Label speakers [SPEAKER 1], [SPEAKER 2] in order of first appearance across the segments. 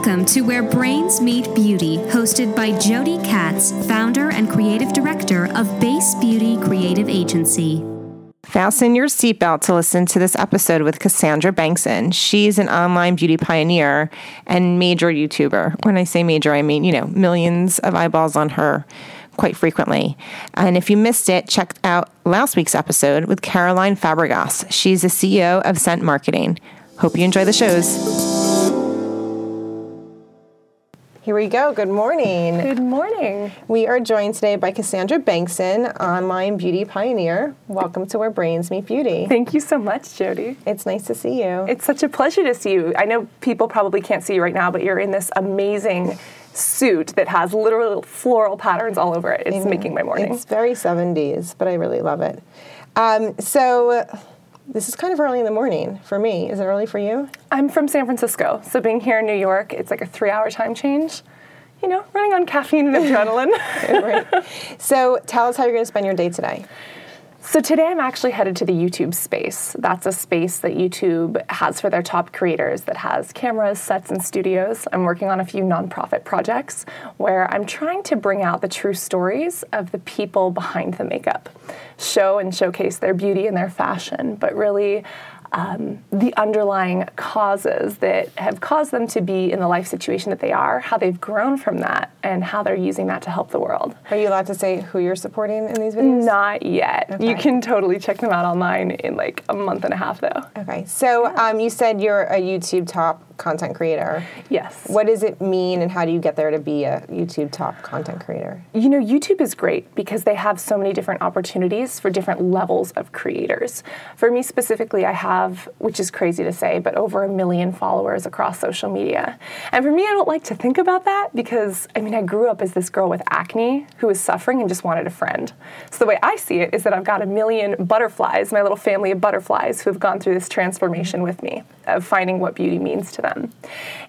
[SPEAKER 1] Welcome to Where Brains Meet Beauty, hosted by Jody Katz, founder and creative director of Base Beauty Creative Agency.
[SPEAKER 2] Fasten your seatbelt to listen to this episode with Cassandra Bankson. She's an online beauty pioneer and major YouTuber. When I say major, I mean, you know, millions of eyeballs on her quite frequently. And if you missed it, check out last week's episode with Caroline Fabrigas. She's the CEO of Scent Marketing. Hope you enjoy the shows. Here we go. Good morning.
[SPEAKER 3] Good morning.
[SPEAKER 2] We are joined today by Cassandra Bankson, online beauty pioneer. Welcome to Where Brains Meet Beauty.
[SPEAKER 3] Thank you so much, Jody.
[SPEAKER 2] It's nice to see you.
[SPEAKER 3] It's such a pleasure to see you. I know people probably can't see you right now, but you're in this amazing suit that has literal floral patterns all over it. It's making my morning.
[SPEAKER 2] It's very 70s, but I really love it. Um, so, this is kind of early in the morning for me. Is it early for you?
[SPEAKER 3] I'm from San Francisco, so being here in New York, it's like a three hour time change. You know, running on caffeine and adrenaline.
[SPEAKER 2] right. So, tell us how you're going to spend your day today.
[SPEAKER 3] So today I'm actually headed to the YouTube space. That's a space that YouTube has for their top creators that has cameras, sets, and studios. I'm working on a few nonprofit projects where I'm trying to bring out the true stories of the people behind the makeup, show and showcase their beauty and their fashion, but really um, the underlying causes that have caused them to be in the life situation that they are, how they've grown from that, and how they're using that to help the world.
[SPEAKER 2] Are you allowed to say who you're supporting in these videos?
[SPEAKER 3] Not yet. Okay. You can totally check them out online in like a month and a half, though.
[SPEAKER 2] Okay. So um, you said you're a YouTube top content creator.
[SPEAKER 3] Yes.
[SPEAKER 2] What does it mean, and how do you get there to be a YouTube top content creator?
[SPEAKER 3] You know, YouTube is great because they have so many different opportunities for different levels of creators. For me specifically, I have, which is crazy to say, but over a million followers across social media. And for me, I don't like to think about that because, I mean, I grew up as this girl with acne who was suffering and just wanted a friend. So the way I see it is that I've got a million butterflies, my little family of butterflies who have gone through this transformation with me of finding what beauty means to them them.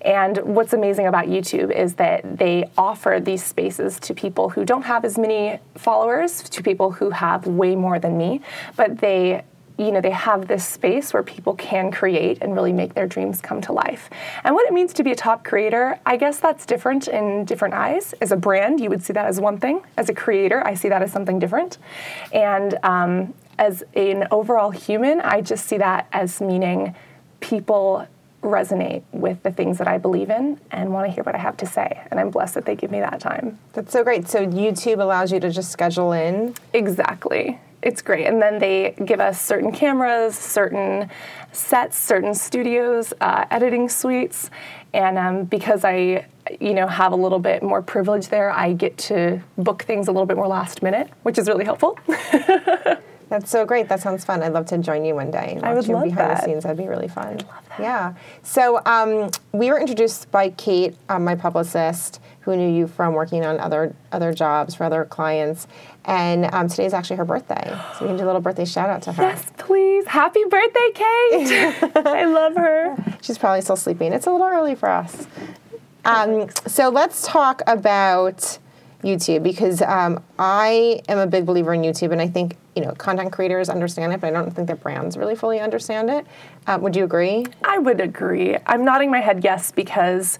[SPEAKER 3] And what's amazing about YouTube is that they offer these spaces to people who don't have as many followers, to people who have way more than me, but they you know they have this space where people can create and really make their dreams come to life. And what it means to be a top creator i guess that's different in different eyes. As a brand you would see that as one thing. As a creator i see that as something different. And um, as an overall human i just see that as meaning people resonate with the things that I believe in and want to hear what I have to say. And I'm blessed that they give me that time.
[SPEAKER 2] That's so great. So YouTube allows you to just schedule in?
[SPEAKER 3] Exactly. It's great. And then they give us certain cameras, certain sets, certain studios, uh, editing suites. And um, because I, you know, have a little bit more privilege there, I get to book things a little bit more last minute, which is really helpful.
[SPEAKER 2] That's so great. That sounds fun. I'd love to join you one day.
[SPEAKER 3] I would
[SPEAKER 2] you
[SPEAKER 3] love
[SPEAKER 2] behind
[SPEAKER 3] that.
[SPEAKER 2] the scenes. That'd be really fun.
[SPEAKER 3] I'd love that.
[SPEAKER 2] Yeah. So um, we were introduced by Kate, um, my publicist, who knew you from working on other other jobs for other clients. And um, today is actually her birthday, so we can do a little birthday shout out to her.
[SPEAKER 3] Yes, please. Happy birthday, Kate. I love her.
[SPEAKER 2] She's probably still sleeping. It's a little early for us. Um, so let's talk about YouTube because um, I am a big believer in YouTube, and I think you know content creators understand it, but I don't think that brands really fully understand it. Uh, would you agree?
[SPEAKER 3] I would agree. I'm nodding my head yes because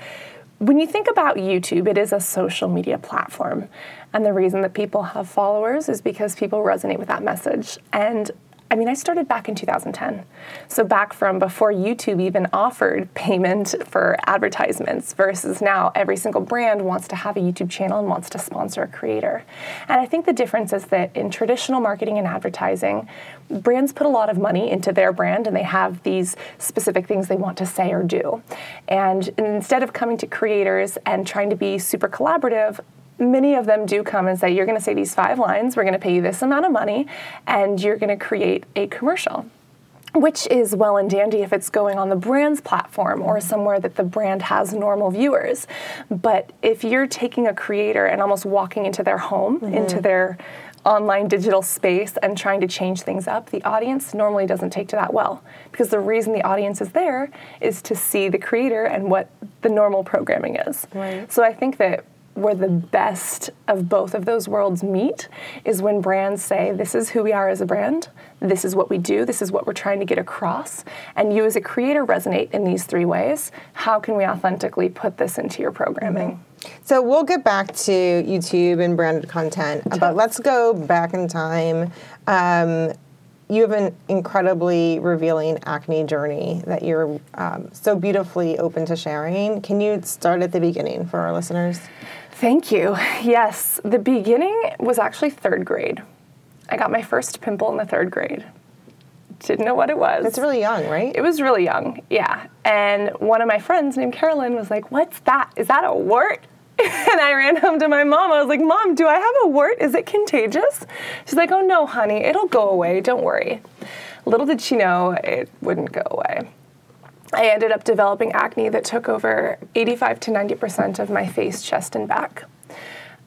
[SPEAKER 3] when you think about YouTube, it is a social media platform. And the reason that people have followers is because people resonate with that message. And I mean, I started back in 2010. So, back from before YouTube even offered payment for advertisements, versus now every single brand wants to have a YouTube channel and wants to sponsor a creator. And I think the difference is that in traditional marketing and advertising, brands put a lot of money into their brand and they have these specific things they want to say or do. And instead of coming to creators and trying to be super collaborative, many of them do come and say, You're going to say these five lines, we're going to pay you this amount of money, and you're going to create a commercial. Which is well and dandy if it's going on the brand's platform or somewhere that the brand has normal viewers. But if you're taking a creator and almost walking into their home, mm-hmm. into their online digital space and trying to change things up, the audience normally doesn't take to that well. Because the reason the audience is there is to see the creator and what the normal programming is. Right. So I think that where the best of both of those worlds meet is when brands say, This is who we are as a brand, this is what we do, this is what we're trying to get across, and you as a creator resonate in these three ways. How can we authentically put this into your programming?
[SPEAKER 2] So we'll get back to YouTube and branded content, but let's go back in time. Um, you have an incredibly revealing acne journey that you're um, so beautifully open to sharing. Can you start at the beginning for our listeners?
[SPEAKER 3] Thank you. Yes, the beginning was actually third grade. I got my first pimple in the third grade. Didn't know what it was.
[SPEAKER 2] It's really young, right?
[SPEAKER 3] It was really young, yeah. And one of my friends named Carolyn was like, What's that? Is that a wart? and I ran home to my mom. I was like, Mom, do I have a wart? Is it contagious? She's like, Oh, no, honey, it'll go away. Don't worry. Little did she know it wouldn't go away. I ended up developing acne that took over 85 to 90% of my face, chest, and back.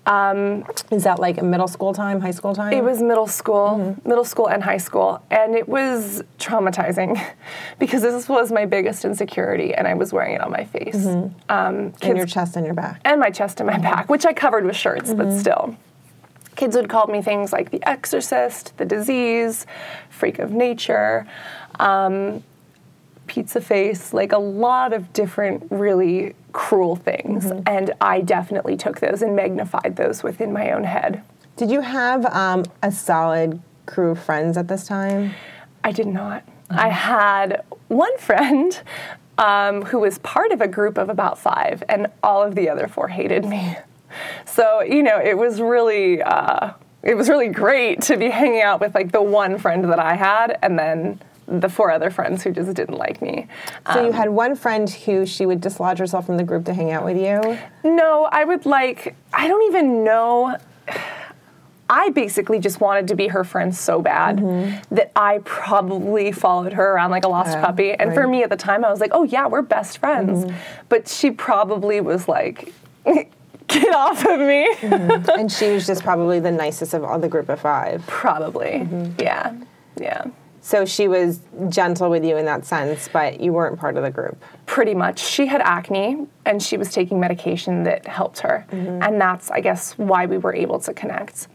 [SPEAKER 2] Um, Is that like a middle school time, high school time?
[SPEAKER 3] It was middle school, mm-hmm. middle school and high school, and it was traumatizing because this was my biggest insecurity, and I was wearing it on my face. Mm-hmm. Um,
[SPEAKER 2] in your chest and your back.
[SPEAKER 3] and my chest and my mm-hmm. back, which I covered with shirts, but still. Kids would call me things like the exorcist, the disease, freak of nature, um, pizza face, like a lot of different really cruel things. And I definitely took those and magnified those within my own head.
[SPEAKER 2] Did you have um, a solid crew of friends at this time?
[SPEAKER 3] I did not. I had one friend um, who was part of a group of about five, and all of the other four hated me. So you know, it was really, uh, it was really great to be hanging out with like the one friend that I had, and then the four other friends who just didn't like me.
[SPEAKER 2] So you um, had one friend who she would dislodge herself from the group to hang out with you.
[SPEAKER 3] No, I would like, I don't even know. I basically just wanted to be her friend so bad mm-hmm. that I probably followed her around like a lost
[SPEAKER 2] Yeah,
[SPEAKER 3] puppy. And for me at the time, I was like, oh yeah, we're best friends. Mm-hmm. But she probably was like, get off of me. Mm-hmm.
[SPEAKER 2] and she was just probably the nicest of all the group of five.
[SPEAKER 3] probably. Yeah. Yeah.
[SPEAKER 2] So she was gentle with you in that sense, but you weren't part of the group.
[SPEAKER 3] Pretty much. She had acne and she was taking medication that helped her. Mm-hmm. And that's, I guess, why we were able to connect.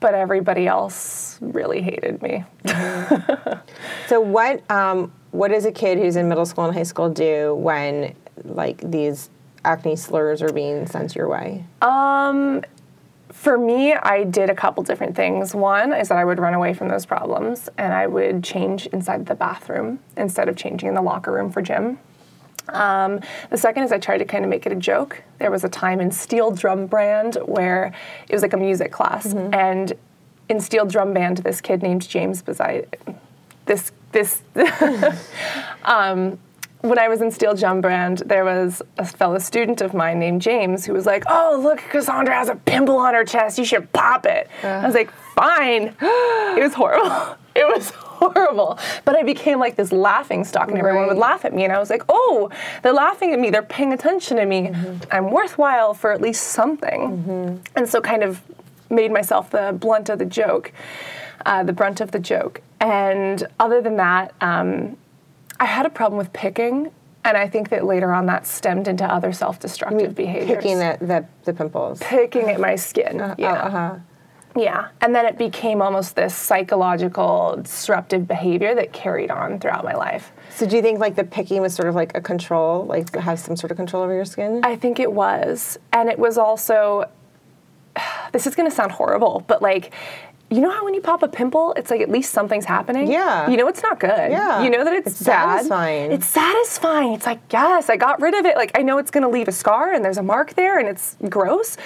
[SPEAKER 3] But everybody else really hated me. Mm-hmm.
[SPEAKER 2] So what um, what does a kid who's in middle school and high school do when like these acne slurs are being sent your way?
[SPEAKER 3] Um, For me, I did a couple different things. One is that I would run away from those problems and I would change inside the bathroom instead of changing in the locker room for gym. Um, the second is I tried to kind of make it a joke. There was a time in Steel Drum Band where it was like a music class, and in Steel Drum Band, this kid named James Beside this this um, when I was in Steel Drum Brand, there was a fellow student of mine named James who was like, "Oh, look, Cassandra has a pimple on her chest. You should pop it." I was like, "Fine." it was horrible. It was horrible. But I became like this laughing stock, and everyone would laugh at me, and I was like, "Oh, they're laughing at me. They're paying attention to me. I'm worthwhile for at least something." And so, kind of made myself the blunt of the joke, uh, the brunt of the joke. And other than that, um, I had a problem with picking, and I think that later on that stemmed into other self-destructive behaviors.
[SPEAKER 2] Picking at the, the pimples.
[SPEAKER 3] picking at my skin. yeah.
[SPEAKER 2] Oh, uh-huh.
[SPEAKER 3] Yeah. And then it became almost this psychological disruptive behavior that carried on throughout my life.
[SPEAKER 2] So do you think like the picking was sort of like a control, like have some sort of control over your skin?
[SPEAKER 3] I think it was. And it was also, this is going to sound horrible, but like, you know how when you pop a pimple, it's like at least something's happening?
[SPEAKER 2] Yeah.
[SPEAKER 3] You know it's not good.
[SPEAKER 2] Yeah.
[SPEAKER 3] You know that it's,
[SPEAKER 2] It's
[SPEAKER 3] bad.
[SPEAKER 2] satisfying.
[SPEAKER 3] It's satisfying. It's like, yes, I got rid of it. Like, I know it's going to leave a scar and there's a mark there and it's gross,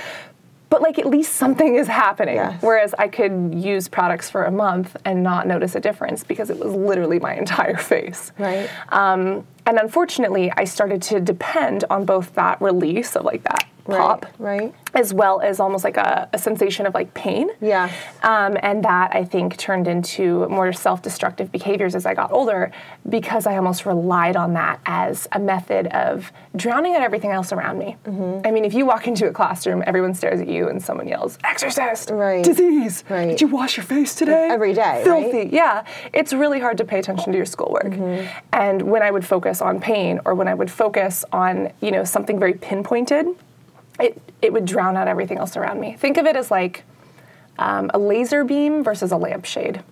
[SPEAKER 3] but like at least something is happening.
[SPEAKER 2] Yes.
[SPEAKER 3] Whereas I could use products for a month and not notice a difference because it was literally my entire face.
[SPEAKER 2] Right.
[SPEAKER 3] Um, and unfortunately, I started to depend on both that release of like that pop,
[SPEAKER 2] Right.
[SPEAKER 3] as well as almost like a, a sensation of like pain.
[SPEAKER 2] Yeah.
[SPEAKER 3] Um, and that I think turned into more self destructive behaviors as I got older because I almost relied on that as a method of drowning out everything else around me.
[SPEAKER 2] Mm-hmm.
[SPEAKER 3] I mean, if you walk into a classroom, everyone stares at you and someone yells, Exorcist!
[SPEAKER 2] Right.
[SPEAKER 3] Disease!
[SPEAKER 2] Right.
[SPEAKER 3] Did you wash your face today?
[SPEAKER 2] Every day,
[SPEAKER 3] Filthy.
[SPEAKER 2] right?
[SPEAKER 3] Yeah. It's really hard to pay attention to your schoolwork.
[SPEAKER 2] Mm-hmm.
[SPEAKER 3] And when I would focus on pain or when I would focus on, you know, something very pinpointed, it, it would drown out everything else around me. Think of it as like um, a laser beam versus a lampshade.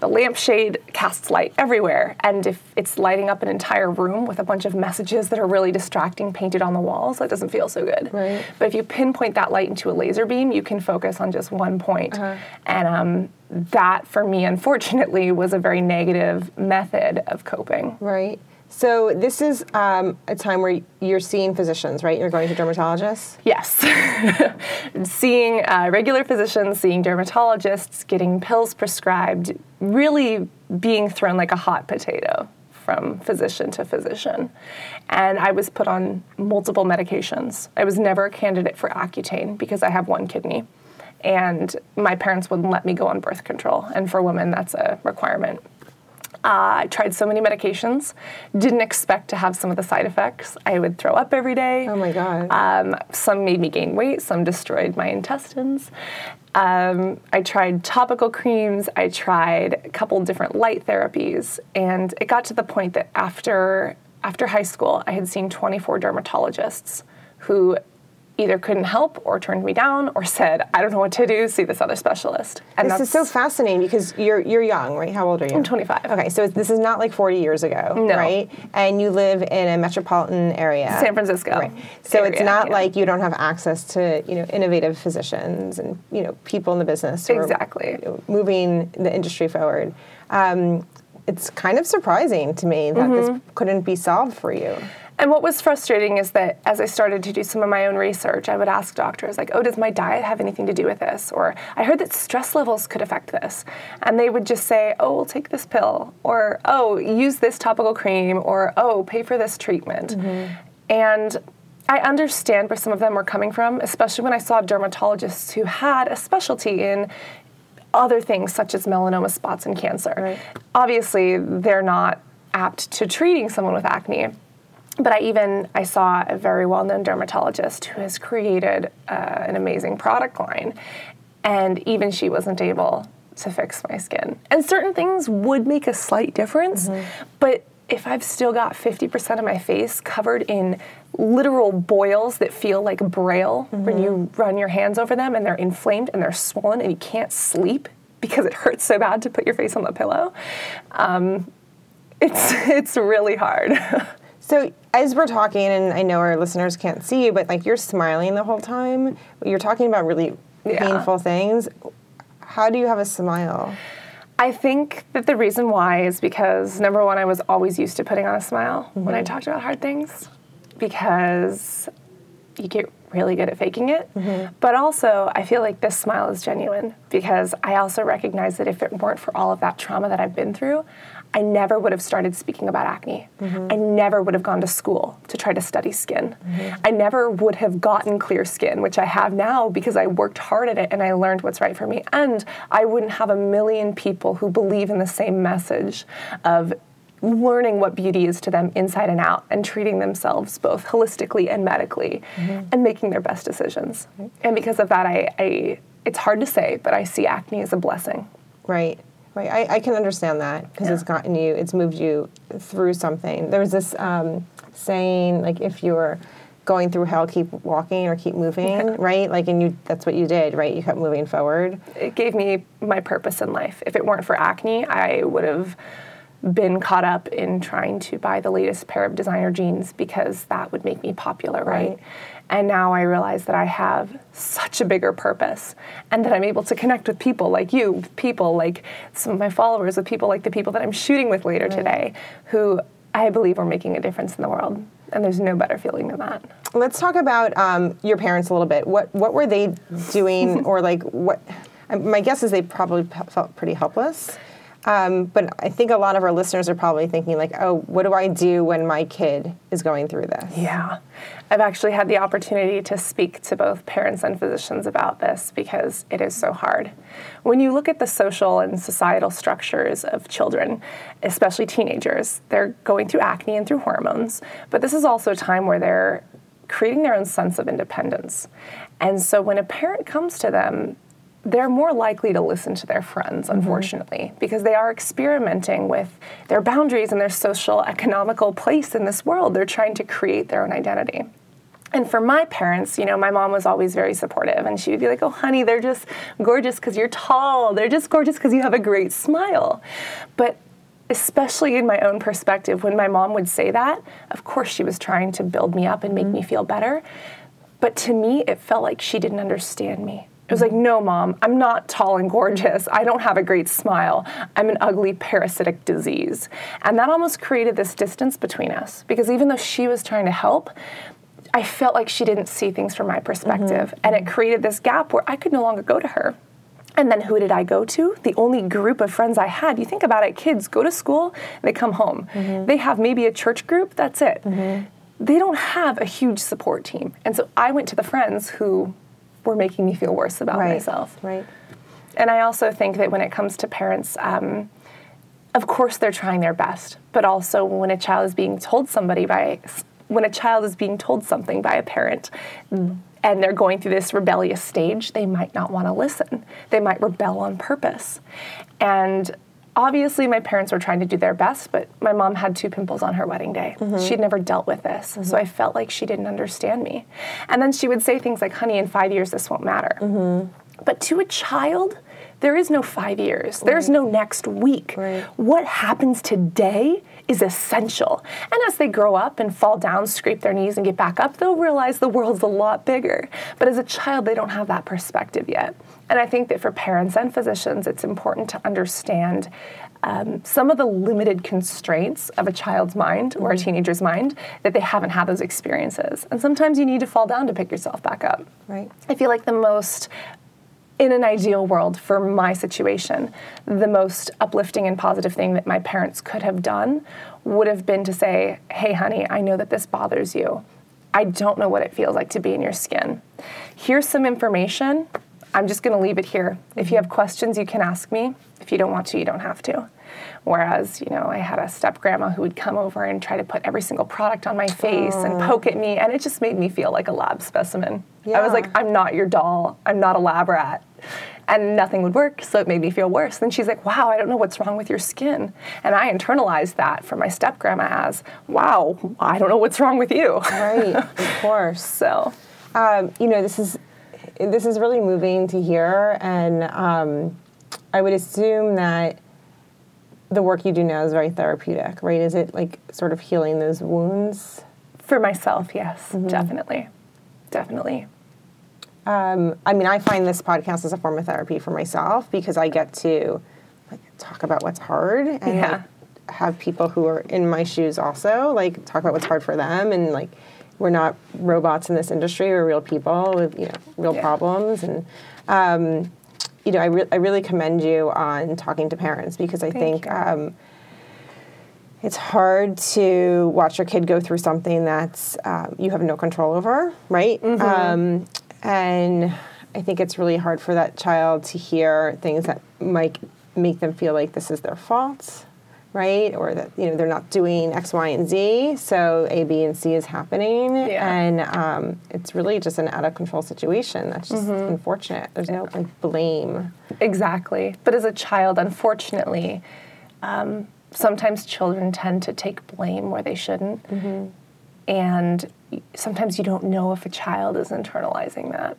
[SPEAKER 3] The lampshade casts light everywhere, and if it's lighting up an entire room with a bunch of messages that are really distracting painted on the walls, that doesn't feel so good.
[SPEAKER 2] Right.
[SPEAKER 3] But if you pinpoint that light into a laser beam, you can focus on just one point. And um, that, for me, unfortunately, was a very negative method of coping.
[SPEAKER 2] Right. So this is um, a time where you're seeing physicians, right? You're going to dermatologists.
[SPEAKER 3] Yes. seeing uh, regular physicians, seeing dermatologists, getting pills prescribed, really being thrown like a hot potato from physician to physician. And I was put on multiple medications. I was never a candidate for Accutane because I have one kidney. And my parents wouldn't let me go on birth control. And for women, that's a requirement. Uh, I tried so many medications, didn't expect to have some of the side effects. I would throw up every day.
[SPEAKER 2] Oh my God.
[SPEAKER 3] Um, some made me gain weight, some destroyed my intestines. Um, I tried topical creams, I tried a couple different light therapies, and it got to the point that after, after high school, I had seen 24 dermatologists who either couldn't help or turned me down or said, I don't know what to do, see this other specialist. And
[SPEAKER 2] this is so fascinating because you're you're young, right? How old are you?
[SPEAKER 3] I'm 25.
[SPEAKER 2] Okay, so this is not like 40 years ago,
[SPEAKER 3] No.
[SPEAKER 2] right? And you live in a metropolitan area.
[SPEAKER 3] San Francisco.
[SPEAKER 2] Right. So it's not
[SPEAKER 3] yeah.
[SPEAKER 2] like you don't have access to, you know, innovative physicians and, you know, people in the business who are,
[SPEAKER 3] Exactly.
[SPEAKER 2] you know, moving the industry forward. Um, it's kind of surprising to me that
[SPEAKER 3] Mm-hmm.
[SPEAKER 2] this couldn't be solved for you.
[SPEAKER 3] And what was frustrating is that as I started to do some of my own research, I would ask doctors, like, oh, does my diet have anything to do with this? Or I heard that stress levels could affect this. And they would just say, oh, well, take this pill. Or, oh, use this topical cream. Or, oh, pay for this treatment. Mm-hmm. And I understand where some of them were coming from, especially when I saw dermatologists who had a specialty in other things such as melanoma spots and cancer.
[SPEAKER 2] Right.
[SPEAKER 3] Obviously, they're not apt to treating someone with acne. But I even I saw a very well-known dermatologist who has created uh, an amazing product line, and even she wasn't able to fix my skin. And certain things would make a slight difference, but if I've still got 50% of my face covered in literal boils that feel like braille when you run your hands over them and they're inflamed and they're swollen and you can't sleep because it hurts so bad to put your face on the pillow, um, it's it's really hard.
[SPEAKER 2] So as we're talking, and I know our listeners can't see you, but like you're smiling the whole time. You're talking about really
[SPEAKER 3] Yeah.
[SPEAKER 2] painful things. How do you have a smile?
[SPEAKER 3] I think that the reason why is because number one, I was always used to putting on a smile when I mm-hmm. talked about hard things because you get really good at faking it. Mm-hmm. But also, I feel like this smile is genuine because I also recognize that if it weren't for all of that trauma that I've been through, I never would have started speaking about acne. Mm-hmm. I never would have gone to school to try to study skin. Mm-hmm. I never would have gotten clear skin, which I have now because I worked hard at it and I learned what's right for me. And I wouldn't have a million people who believe in the same message of learning what beauty is to them inside and out and treating themselves both holistically and medically mm-hmm. and making their best decisions. And because of that, I, I it's hard to say, but I see acne as a blessing.
[SPEAKER 2] Right. Right. I, I can understand that because it's gotten you, it's moved you through something. There was this um, saying, like, if you're going through hell, keep walking or keep moving, right? Like, and you, that's what you did, right? You kept moving forward.
[SPEAKER 3] It gave me my purpose in life. If it weren't for acne, I would have been caught up in trying to buy the latest pair of designer jeans because that would make me popular, right?
[SPEAKER 2] Right.
[SPEAKER 3] And now I realize that I have such a bigger purpose and that I'm able to connect with people like you, with people like some of my followers, with people like the people that I'm shooting with later today, who I believe are making a difference in the world. And there's no better feeling than that.
[SPEAKER 2] Let's talk about um, your parents a little bit. What what were they doing, or like what? uh, My guess is they probably felt pretty helpless. Um, but I think a lot of our listeners are probably thinking like, oh, what do I do when my kid is going through this?
[SPEAKER 3] Yeah. I've actually had the opportunity to speak to both parents and physicians about this because it is so hard. When you look at the social and societal structures of children, especially teenagers, they're going through acne and through hormones, but this is also a time where they're creating their own sense of independence. And so when a parent comes to them, they're more likely to listen to their friends, mm-hmm. unfortunately, because they are experimenting with their boundaries and their social, economical place in this world. They're trying to create their own identity. And for my parents, you know, my mom was always very supportive, and she would be like, "Oh, honey, they're just gorgeous because you're tall. They're just gorgeous because you have a great smile." But especially in my own perspective, when my mom would say that, of course she was trying to build me up and make mm-hmm. me feel better. But to me, it felt like she didn't understand me. It was like, no, mom, I'm not tall and gorgeous. I don't have a great smile. I'm an ugly parasitic disease. And that almost created this distance between us because even though she was trying to help, I felt like she didn't see things from my perspective. Mm-hmm. And it created this gap where I could no longer go to her. And then who did I go to? The only group of friends I had. You think about it, kids go to school, they come home. Mm-hmm. They have maybe a church group, that's it. Mm-hmm. They don't have a huge support team. And so I went to the friends who were making me feel worse about
[SPEAKER 2] Right.
[SPEAKER 3] myself.
[SPEAKER 2] Right.
[SPEAKER 3] And I also think that when it comes to parents, um, of course they're trying their best, but also when a child is being told somebody by when a child is being told something by a parent and they're going through this rebellious stage, they might not want to listen. They might rebel on purpose. And obviously my parents were trying to do their best, but my mom had two pimples on her wedding day. Mm-hmm. She'd never dealt with this. So mm-hmm. I felt like she didn't understand me. And then she would say things like, "Honey, in 5 years this won't matter." Mm-hmm. But to a child, there is no five years. There's no next week.
[SPEAKER 2] Right.
[SPEAKER 3] What happens today is essential. And as they grow up and fall down, scrape their knees, and get back up, they'll realize the world's a lot bigger. But as a child, they don't have that perspective yet. And I think that for parents and physicians, it's important to understand um, some of the limited constraints of a child's mind or a teenager's mind that they haven't had those experiences. And sometimes you need to fall down to pick yourself back up.
[SPEAKER 2] Right.
[SPEAKER 3] I feel like the most in an ideal world for my situation, the most uplifting and positive thing that my parents could have done would have been to say, Hey, honey, I know that this bothers you. I don't know what it feels like to be in your skin. Here's some information. I'm just going to leave it here. If you have questions, you can ask me. If you don't want to, you don't have to. Whereas, you know, I had a step grandma who would come over and try to put every single product on my face and poke at me, and it just made me feel like a lab specimen. I was like, I'm not your doll. I'm not a lab rat. And nothing would work, so it made me feel worse. Then she's like, Wow, I don't know what's wrong with your skin. And I internalized that from my step grandma as, Wow, I don't know what's wrong with you.
[SPEAKER 2] Right. of course.
[SPEAKER 3] So,
[SPEAKER 2] um, you know, this is this is really moving to hear, and um, I would assume that the work you do now is very therapeutic, right? Is it like sort of healing those wounds?
[SPEAKER 3] for myself, yes,
[SPEAKER 2] Mm-hmm.
[SPEAKER 3] definitely. Definitely.
[SPEAKER 2] Um, I mean, I find this podcast as a form of therapy for myself because I get to like talk about what's hard and
[SPEAKER 3] Yeah.
[SPEAKER 2] like, have people who are in my shoes also like talk about what's hard for them and like we're not robots in this industry. We're real people with you know real
[SPEAKER 3] Yeah.
[SPEAKER 2] problems and. Um, you know, I, re- I really commend you on talking to parents because I think um, it's hard to watch your kid go through something that's um, you have no control over, right? Um, and I think it's really hard for that child to hear things that might make them feel like this is their fault, right? Or that you know they're not doing X, Y, and Z, so A, B, and C is happening,
[SPEAKER 3] Yeah.
[SPEAKER 2] and um, it's really just an out of control situation. That's just unfortunate. There's no like blame.
[SPEAKER 3] Exactly. But as a child, unfortunately, um, sometimes children tend to take blame where they shouldn't. And sometimes you don't know if a child is internalizing that.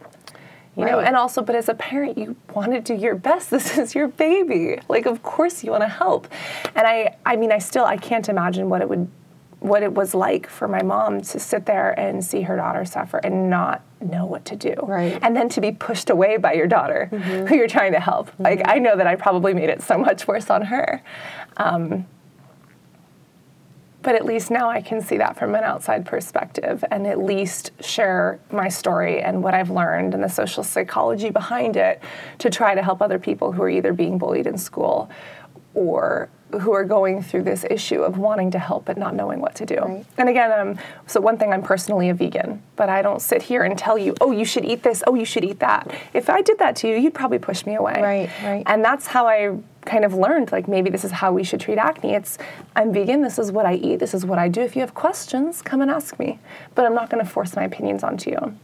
[SPEAKER 3] You know, and also, but as a parent, you want to do your best. This is your baby. Like, of course, you want to help. And I, I mean, I still, I can't imagine what it would, what it was like for my mom to sit there and see her daughter suffer and not know what to do.
[SPEAKER 2] Right.
[SPEAKER 3] And then to be pushed away by your daughter, who you're trying to help. Like, I know that I probably made it so much worse on her. Um, but at least now I can see that from an outside perspective and at least share my story and what I've learned and the social psychology behind it to try to help other people who are either being bullied in school or who are going through this issue of wanting to help but not knowing what to do.
[SPEAKER 2] Right.
[SPEAKER 3] And again, um, so one thing, I'm personally a vegan, but I don't sit here and tell you, oh, you should eat this, oh, you should eat that. If I did that to you, you'd probably push me away.
[SPEAKER 2] Right, right.
[SPEAKER 3] And that's how I kind of learned, like, maybe this is how we should treat acne. It's, I'm vegan, this is what I eat, this is what I do. If you have questions, come and ask me. But I'm not going to force my opinions onto you.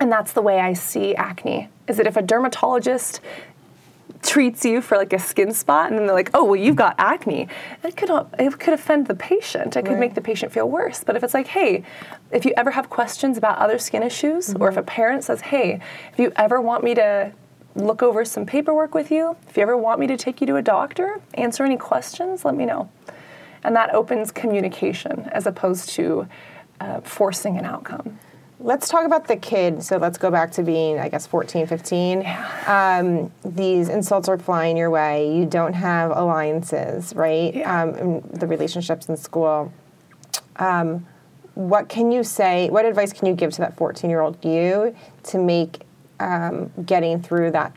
[SPEAKER 3] And that's the way I see acne, is that if a dermatologist treats you for like a skin spot and then they're like, oh, well, you've got acne. It could, it could offend the patient. It could
[SPEAKER 2] Right.
[SPEAKER 3] make the patient feel worse. But if it's like, hey, if you ever have questions about other skin issues, or mm-hmm. if a parent says, hey, if you ever want me to look over some paperwork with you, if you ever want me to take you to a doctor, answer any questions, let me know. And that opens communication as opposed to uh, forcing an outcome.
[SPEAKER 2] Let's talk about the kid. So let's go back to being, I guess, 14, 15. Um, these insults are flying your way. You don't have alliances, right?
[SPEAKER 3] Yeah.
[SPEAKER 2] Um, the relationships in school. Um, what can you say? What advice can you give to that 14 year old you to make um, getting through that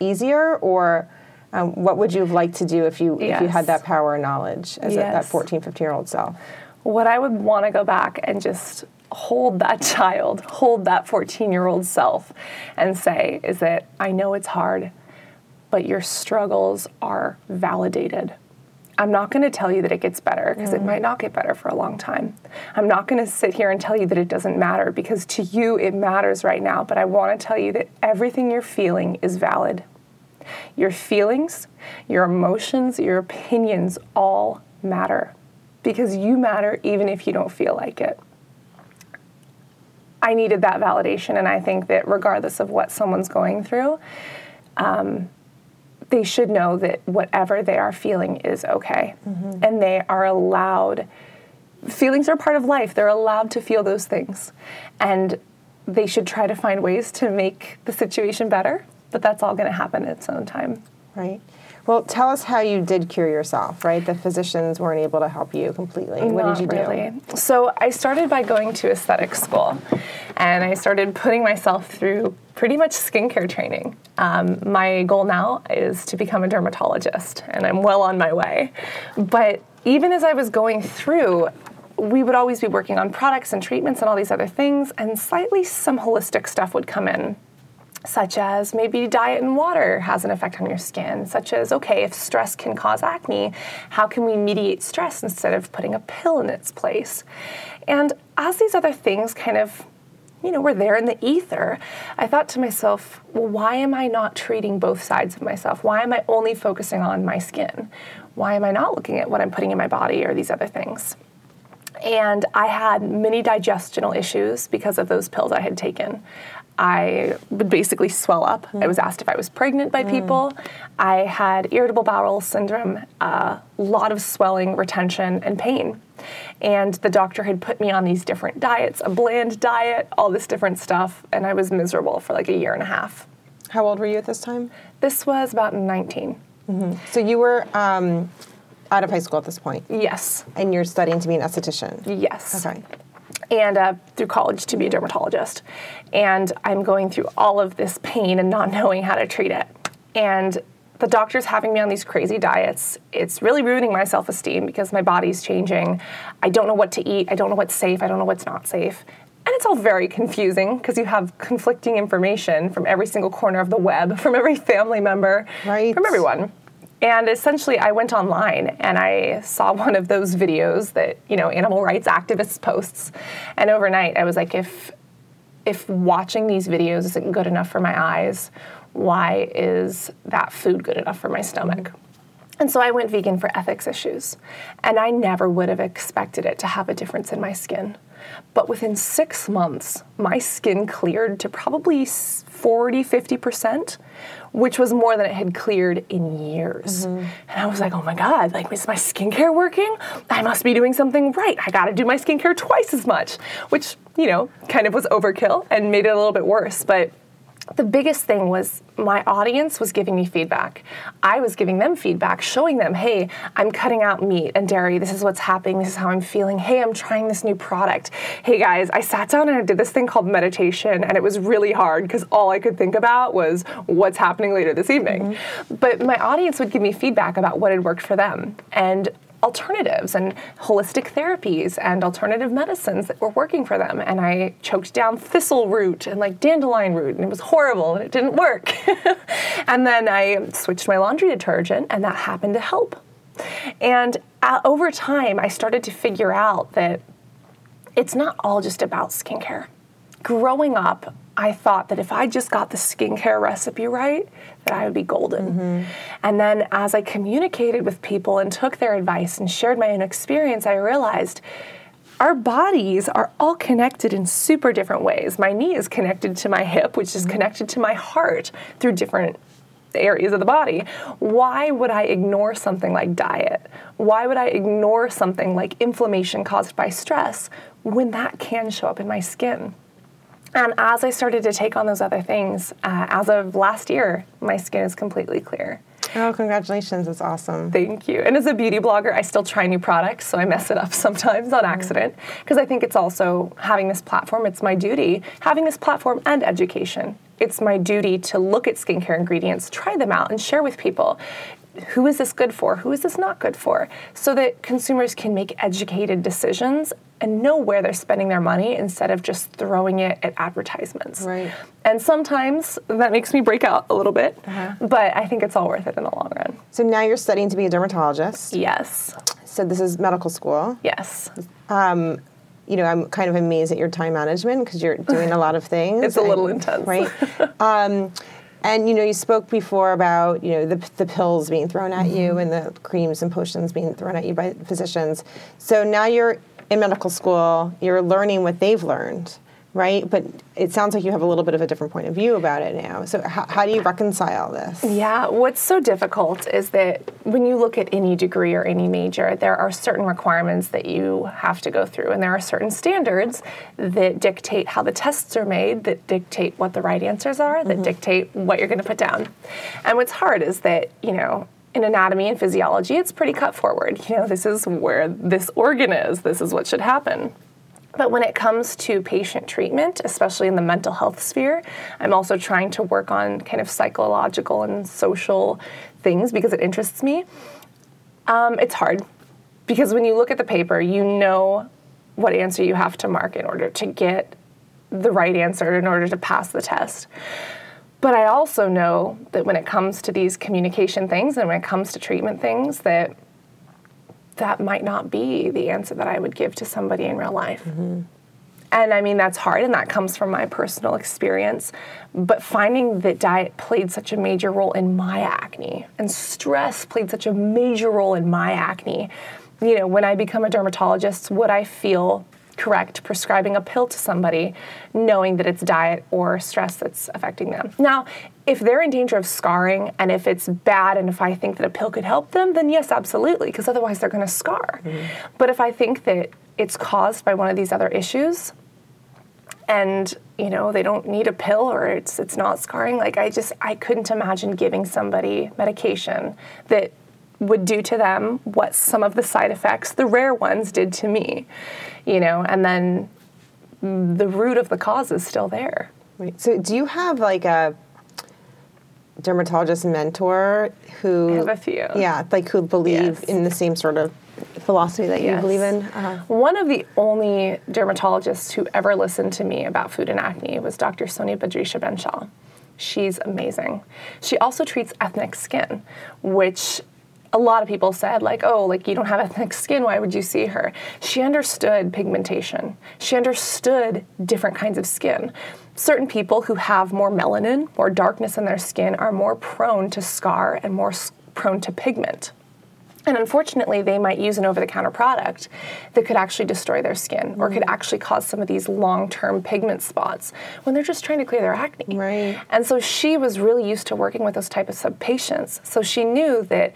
[SPEAKER 2] easier? Or um, what would you have liked to do if you, if you had that power and knowledge as a, that
[SPEAKER 3] Yes.
[SPEAKER 2] 14, 15 year old self?
[SPEAKER 3] what I would want to go back and just hold that child, hold that 14 year old self, and say is that I know it's hard, but your struggles are validated. I'm not going to tell you that it gets better because it might not get better for a long time. I'm not going to sit here and tell you that it doesn't matter because to you it matters right now, but I want to tell you that everything you're feeling is valid. Your feelings, your emotions, your opinions all matter because you matter even if you don't feel like it. I needed that validation, and I think that regardless of what someone's going through, um, they should know that whatever they are feeling is okay. Mm-hmm. And they are allowed, feelings are part of life, they're allowed to feel those things. And they should try to find ways to make the situation better, but that's all going to happen at its own time.
[SPEAKER 2] Right. Well, tell us how you did cure yourself, right? The physicians weren't able to help you completely. What did you do?
[SPEAKER 3] really. So I started by going to aesthetic school, and I started putting myself through pretty much skincare training. Um, my goal now is to become a dermatologist, and I'm well on my way. But even as I was going through, we would always be working on products and treatments and all these other things, and slightly some holistic stuff would come in such as maybe diet and water has an effect on your skin, such as, okay, if stress can cause acne, how can we mediate stress instead of putting a pill in its place? And as these other things kind of you know, were there in the ether, I thought to myself, well, why am I not treating both sides of myself? Why am I only focusing on my skin? Why am I not looking at what I'm putting in my body or these other things? and I had many digestional issues because of those pills I had taken. I would basically swell up. I was asked if I was pregnant by people. I had irritable bowel syndrome, a lot of swelling, retention, and pain. And the doctor had put me on these different diets, a bland diet, all this different stuff, and I was miserable for like a year and a half.
[SPEAKER 2] How old were you at this time?
[SPEAKER 3] This was about 19.
[SPEAKER 2] So you were um, out of high school at this point,
[SPEAKER 3] Yes,
[SPEAKER 2] and you're studying to be an esthetician.
[SPEAKER 3] yes.
[SPEAKER 2] Okay.
[SPEAKER 3] And uh, through college to be a dermatologist. And I'm going through all of this pain and not knowing how to treat it. And the doctor's having me on these crazy diets. It's really ruining my self esteem because my body's changing. I don't know what to eat. I don't know what's safe. I don't know what's not safe. And it's all very confusing because you have conflicting information from every single corner of the web, from every family member,
[SPEAKER 2] Right.
[SPEAKER 3] from everyone. And essentially, I went online and I saw one of those videos that you know animal rights activists posts, and overnight I was like, if if watching these videos isn't good enough for my eyes, why is that food good enough for my stomach? And so I went vegan for ethics issues, and I never would have expected it to have a difference in my skin. But within six months, my skin cleared to probably 40, 50%, which was more than it had cleared in years. Mm-hmm. And I was like, oh my God, like, is my skincare working? I must be doing something right. I gotta do my skincare twice as much, which, you know, kind of was overkill and made it a little bit worse. But the biggest thing was my audience was giving me feedback. I was giving them feedback, showing them, hey, I'm cutting out meat and dairy. This is what's happening. This is how I'm feeling. Hey, I'm trying this new product. Hey, guys, I sat down and I did this thing called meditation, and it was really hard because all I could think about was what's happening later this evening. Mm-hmm. But my audience would give me feedback about what had worked for them. And alternatives and holistic therapies and alternative medicines that were working for them. And I choked down thistle root and like dandelion root, and it was horrible and it didn't work. and then I switched my laundry detergent, and that happened to help. And uh, over time, I started to figure out that it's not all just about skincare. Growing up, I thought that if I just got the skincare recipe right, that I would be golden.
[SPEAKER 2] Mm-hmm.
[SPEAKER 3] And then as I communicated with people and took their advice and shared my own experience, I realized our bodies are all connected in super different ways. My knee is connected to my hip, which is connected to my heart through different areas of the body. Why would I ignore something like diet? Why would I ignore something like inflammation caused by stress when that can show up in my skin? And as I started to take on those other things, uh, as of last year, my skin is completely clear.
[SPEAKER 2] Oh, congratulations. That's awesome.
[SPEAKER 3] Thank you. And as a beauty blogger, I still try new products, so I mess it up sometimes on accident because I think it's also having this platform, it's my duty, having this platform and education. It's my duty to look at skincare ingredients, try them out, and share with people who is this good for? Who is this not good for? So that consumers can make educated decisions and know where they're spending their money instead of just throwing it at advertisements.
[SPEAKER 2] Right.
[SPEAKER 3] And sometimes that makes me break out a little bit, uh-huh. but I think it's all worth it in the long run.
[SPEAKER 2] So now you're studying to be a dermatologist.
[SPEAKER 3] Yes.
[SPEAKER 2] So this is medical school.
[SPEAKER 3] Yes.
[SPEAKER 2] Um, You know, I'm kind of amazed at your time management because you're doing a lot of things.
[SPEAKER 3] It's a little
[SPEAKER 2] and-
[SPEAKER 3] intense.
[SPEAKER 2] right? um, and you know, you spoke before about you know the, the pills being thrown at
[SPEAKER 3] Mm-hmm.
[SPEAKER 2] you and the creams and potions being thrown at you by physicians. So now you're in medical school. You're learning what they've learned, right? But it sounds like you have a little bit of a different point of view about it now. So how, how do you reconcile this?
[SPEAKER 3] Yeah, what's so difficult is that when you look at any degree or any major, there are certain requirements that you have to go through, and there are certain standards that dictate how the tests are made, that dictate what the right answers are, that mm-hmm. dictate what you're going to put down. And what's hard is that, you know, in anatomy and physiology, it's pretty cut forward. You know, this is where this organ is, this is what should happen. But when it comes to patient treatment, especially in the mental health sphere, I'm also trying to work on kind of psychological and social things because it interests me. Um, it's hard because when you look at the paper, you know what answer you have to mark in order to get the right answer in order to pass the test. But I also know that when it comes to these communication things and when it comes to treatment things, that that might not be the answer that I would give to somebody in real life. Mm-hmm. And I mean, that's hard, and that comes from my personal experience. But finding that diet played such a major role in my acne, and stress played such a major role in my acne. You know, when I become a dermatologist, would I feel correct prescribing a pill to somebody knowing that it's diet or stress that's affecting them? Now, if they're in danger of scarring and if it's bad and if I think that a pill could help them, then yes, absolutely, because otherwise they're going to scar. Mm-hmm. But if I think that it's caused by one of these other issues, and you know they don't need a pill or it's it's not scarring like i just i couldn't imagine giving somebody medication that would do to them what some of the side effects the rare ones did to me you know and then the root of the cause is still there
[SPEAKER 2] Right. So do you have like a dermatologist mentor who
[SPEAKER 3] I have a few.
[SPEAKER 2] Yeah, like who believe
[SPEAKER 3] Yes.
[SPEAKER 2] in the same sort of philosophy that you believe in? Uh-huh.
[SPEAKER 3] One of the only dermatologists who ever listened to me about food and acne was Dr. Sonia Badreshia-Bansal. She's amazing. She also treats ethnic skin, which a lot of people said, like, oh, like you don't have ethnic skin, why would you see her? She understood pigmentation. She understood different kinds of skin. Certain people who have more melanin, more darkness in their skin, are more prone to scar and more prone to pigment. And unfortunately, they might use an over the counter product that could actually destroy their skin or could mm-hmm. actually cause some of these long term pigment spots when they're just trying to clear their acne.
[SPEAKER 2] Right.
[SPEAKER 3] And so she was really used to working with those type of patients. So she knew that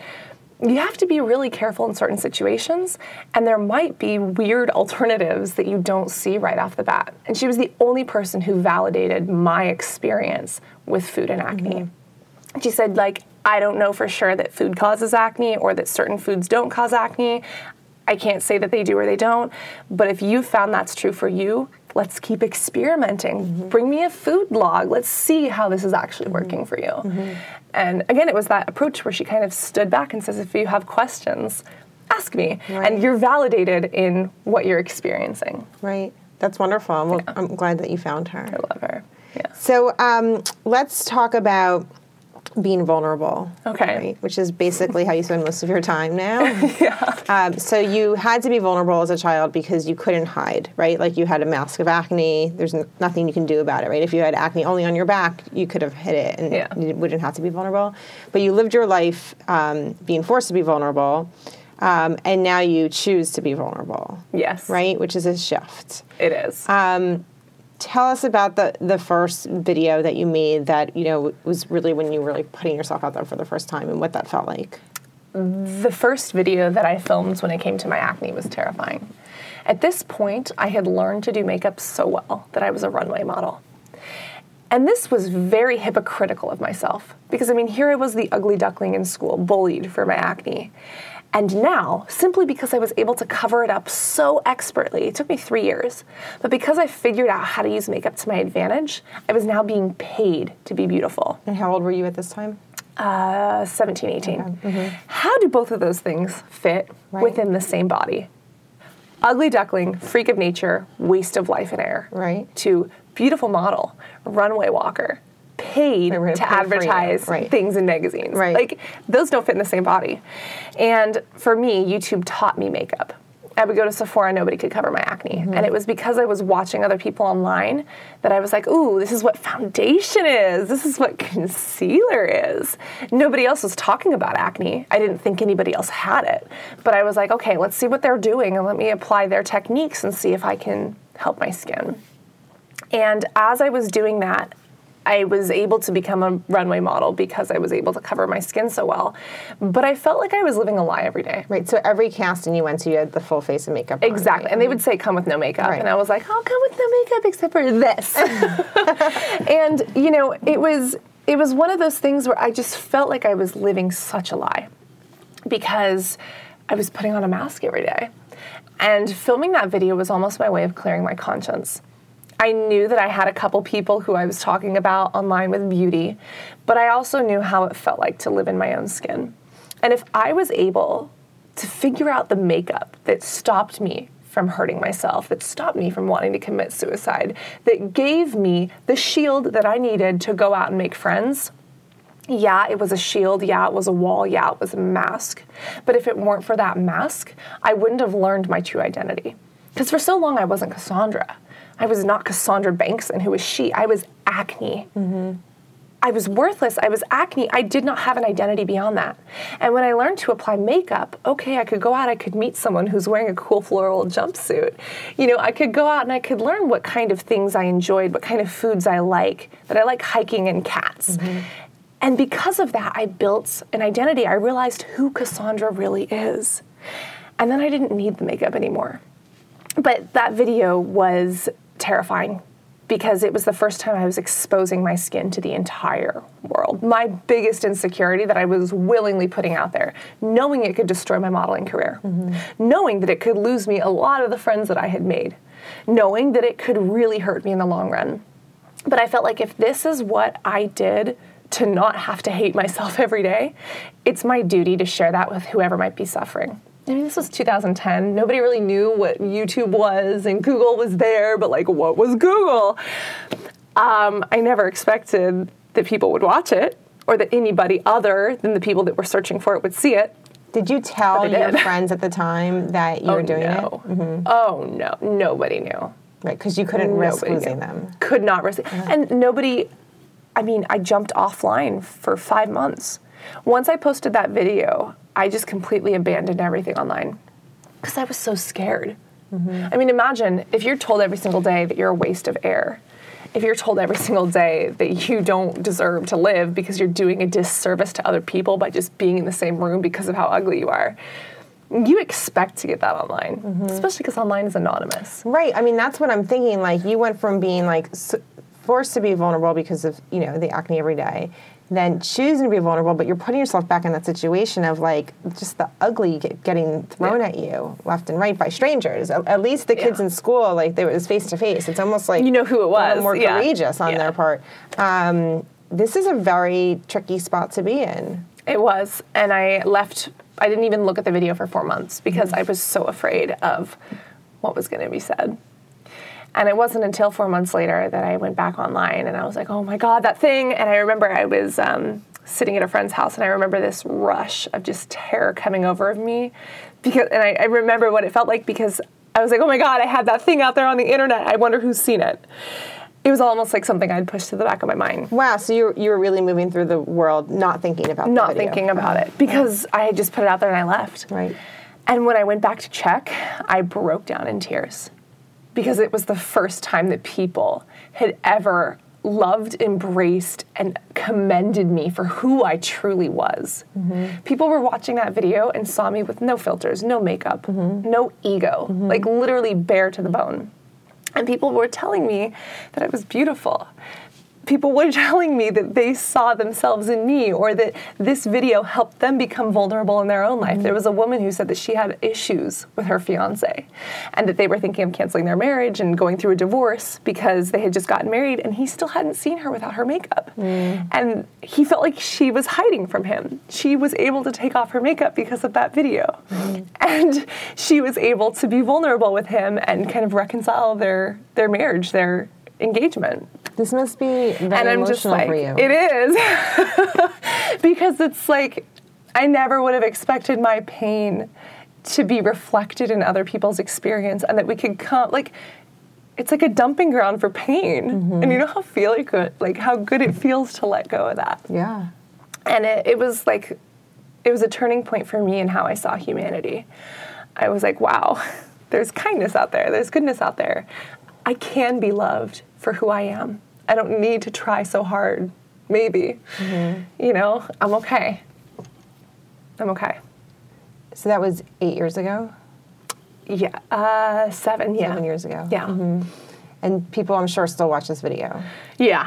[SPEAKER 3] you have to be really careful in certain situations, and there might be weird alternatives that you don't see right off the bat. And she was the only person who validated my experience with food and acne. Mm-hmm. She said, like, I don't know for sure that food causes acne or that certain foods don't cause acne. I can't say that they do or they don't. But if you found that's true for you, let's keep experimenting. Mm-hmm. Bring me a food log. Let's see how this is actually mm-hmm. working for you. Mm-hmm. And again, it was that approach where she kind of stood back and says, if you have questions, ask me.
[SPEAKER 2] Right.
[SPEAKER 3] And you're validated in what you're experiencing.
[SPEAKER 2] Right. That's wonderful. Well, I'm glad that you found her.
[SPEAKER 3] I love her. Yeah.
[SPEAKER 2] So um, let's talk about being vulnerable.
[SPEAKER 3] Okay.
[SPEAKER 2] Right? Which is basically how you spend most of your time now. yeah. Um, so you had to be vulnerable as a child because you couldn't hide, right? Like you had a mask of acne. There's n- nothing you can do about it, right? If you had acne only on your back, you could have hid it and
[SPEAKER 3] Yeah.
[SPEAKER 2] you wouldn't have to be vulnerable. But you lived your life um, being forced to be vulnerable. Um, and now you choose to be vulnerable,
[SPEAKER 3] Yes.
[SPEAKER 2] right? Which is a shift.
[SPEAKER 3] It is.
[SPEAKER 2] Um, tell us about the the first video that you made that you know was really when you were like putting yourself out there for the first time and what that felt like.
[SPEAKER 3] the first video that I filmed when it came to my acne was terrifying. At this point, I had learned to do makeup so well that I was a runway model. And this was very hypocritical of myself because I mean, here I was the ugly duckling in school, bullied for my acne. And now, simply because I was able to cover it up so expertly, it took me three years, but because I figured out how to use makeup to my advantage, I was now being paid to be beautiful.
[SPEAKER 2] And how old were you at this time?
[SPEAKER 3] Uh, 17, 18. How do both of those things fit
[SPEAKER 2] Right.
[SPEAKER 3] within the same body? Ugly duckling, freak of nature, waste of life and air.
[SPEAKER 2] Right.
[SPEAKER 3] To beautiful model, runway walker, paid
[SPEAKER 2] They were gonna
[SPEAKER 3] to
[SPEAKER 2] you.
[SPEAKER 3] advertise
[SPEAKER 2] Right.
[SPEAKER 3] things in magazines.
[SPEAKER 2] Right.
[SPEAKER 3] Like those don't fit in the same body. And for me, YouTube taught me makeup. I would go to Sephora, nobody could cover my acne.
[SPEAKER 2] Mm-hmm.
[SPEAKER 3] And it was because I was watching other people online that I was like, ooh, this is what foundation is. This is what concealer is. Nobody else was talking about acne. I didn't think anybody else had it. But I was like, okay, let's see what they're doing and let me apply their techniques and see if I can help my skin. And as I was doing that, I was able to become a runway model because I was able to cover my skin so well. But I felt like I was living a lie every day.
[SPEAKER 2] Right. So every casting you went to, you had the full face of makeup. on,
[SPEAKER 3] Exactly.
[SPEAKER 2] right?
[SPEAKER 3] And they would say, come with no makeup.
[SPEAKER 2] Right.
[SPEAKER 3] And I was like, I'll come with no makeup except for this. and, you know, it was it was one of those things where I just felt like I was living such a lie because I was putting on a mask every day. And filming that video was almost my way of clearing my conscience. I knew that I had a couple people who I was talking about online with beauty, but I also knew how it felt like to live in my own skin. And if I was able to figure out the makeup that stopped me from hurting myself, that stopped me from wanting to commit suicide, that gave me the shield that I needed to go out and make friends, yeah, it was a shield. Yeah, it was a wall. Yeah, it was a mask. But if it weren't for that mask, I wouldn't have learned my true identity. Because for so long, I wasn't Cassandra. I was not Cassandra Bankson, Who was she? I was acne. Mm-hmm. I was worthless. I was acne. I did not have an identity beyond that. And when I learned to apply makeup, okay, I could go out, I could meet someone who's wearing a cool floral jumpsuit. You know, I could go out and I could learn what kind of things I enjoyed, what kind of foods I like, that I like hiking and cats. Mm-hmm. And because of that, I built an identity. I realized who Cassandra really is. And then I didn't need the makeup anymore. But that video was terrifying because it was the first time I was exposing my skin to the entire world. My biggest insecurity that I was willingly putting out there, knowing it could destroy my modeling career, mm-hmm. knowing that it could lose me a lot of the friends that I had made, knowing that it could really hurt me in the long run. But I felt like if this is what I did to not have to hate myself every day, it's my duty to share that with whoever might be suffering. I mean, this was 2010. Nobody really knew what YouTube was, and Google was there, but like, what was Google? Um, I never expected that people would watch it or that anybody other than the people that were searching for it would see it.
[SPEAKER 2] Did you tell your
[SPEAKER 3] did.
[SPEAKER 2] friends at the time that you were doing
[SPEAKER 3] no.
[SPEAKER 2] it?
[SPEAKER 3] Oh, no. Nobody knew.
[SPEAKER 2] Right, because you couldn't risk
[SPEAKER 3] Nobody
[SPEAKER 2] losing
[SPEAKER 3] knew.
[SPEAKER 2] them.
[SPEAKER 3] Could not risk it. And nobody, I mean, I jumped offline for five months. Once I posted that video, I just completely abandoned everything online because I was so scared. Mm-hmm. I mean, imagine if you're told every single day that you're a waste of air. If you're told every single day that you don't deserve to live because you're doing a disservice to other people by just being in the same room because of how ugly you are, you expect to get that online, mm-hmm. especially because online is anonymous.
[SPEAKER 2] Right. I mean, that's what I'm thinking. Like, you went from being like forced to be vulnerable because of you know the acne every day, then choosing to be vulnerable, but you're putting yourself back in that situation of like just the ugly get, getting thrown
[SPEAKER 3] Yeah.
[SPEAKER 2] at you left and right by strangers. At, at least the kids
[SPEAKER 3] Yeah.
[SPEAKER 2] in school, like they was face to face. It's almost like
[SPEAKER 3] You know who it was,
[SPEAKER 2] more
[SPEAKER 3] yeah.
[SPEAKER 2] courageous on their part. Um, this is a very tricky spot to be in.
[SPEAKER 3] It was. And I left, I didn't even look at the video for four months because I was so afraid of what was going to be said. And it wasn't until four months later that I went back online and I was like, oh my God, that thing. And I remember I was um, sitting at a friend's house, and I remember this rush of just terror coming over of me, because and I, I remember what it felt like because I was like, oh my god, I had that thing out there on the internet. I wonder who's seen it. It was almost like something I'd pushed to the back of my mind.
[SPEAKER 2] Wow, so you you were really moving through the world, not thinking about the
[SPEAKER 3] not thinking about it because I had just put it out there and I left.
[SPEAKER 2] Right.
[SPEAKER 3] And when I went back to check, I broke down in tears because it was the first time that people had ever loved, embraced, and commended me for who I truly was. Mm-hmm. People were watching that video and saw me with no filters, no makeup, mm-hmm. no ego, mm-hmm. like literally bare to the bone. And people were telling me that I was beautiful. People were telling me that they saw themselves in me or that this video helped them become vulnerable in their own life. There mm-hmm. was a woman who said that she had issues with her fiance and that they were thinking of canceling their marriage and going through a divorce because they had just gotten married and he still hadn't seen her without her makeup. Mm. And he felt like she was hiding from him. She was able to take off her makeup because of that video. Mm. And she was able to be vulnerable with him and kind of reconcile their their marriage, their engagement
[SPEAKER 2] This must be very
[SPEAKER 3] and I'm
[SPEAKER 2] emotional
[SPEAKER 3] like,
[SPEAKER 2] for you.
[SPEAKER 3] it is, because it's like I never would have expected my pain to be reflected in other people's experience, and that we could come like. It's like a dumping ground for pain,
[SPEAKER 2] Mm-hmm.
[SPEAKER 3] and you know how feel good, like how good it feels to let go of that.
[SPEAKER 2] yeah.
[SPEAKER 3] And it, it was like, it was a turning point for me in how I saw humanity. I was like, wow, there's kindness out there, there's goodness out there. I can be loved for who I am. I don't need to try so hard, maybe. You know, I'm okay. I'm okay.
[SPEAKER 2] So that was eight years ago,
[SPEAKER 3] Yeah, uh, seven, yeah.
[SPEAKER 2] seven years ago.
[SPEAKER 3] Yeah.
[SPEAKER 2] And people, I'm sure, still watch this video.
[SPEAKER 3] Yeah.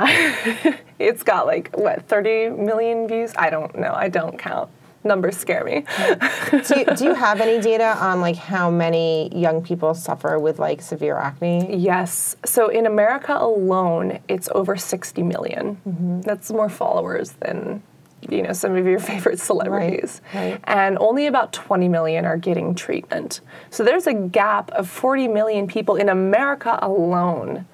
[SPEAKER 3] it's got like, what, 30 million views? I don't know. I don't count. Numbers scare me.
[SPEAKER 2] do, you, do you have any data on like how many young people suffer with like severe acne?
[SPEAKER 3] Yes. So in America alone, it's over 60 million. Mm-hmm. That's more followers than you know some of your favorite celebrities.
[SPEAKER 2] right.
[SPEAKER 3] And only about 20 million are getting treatment. So there's a gap of 40 million people in America alone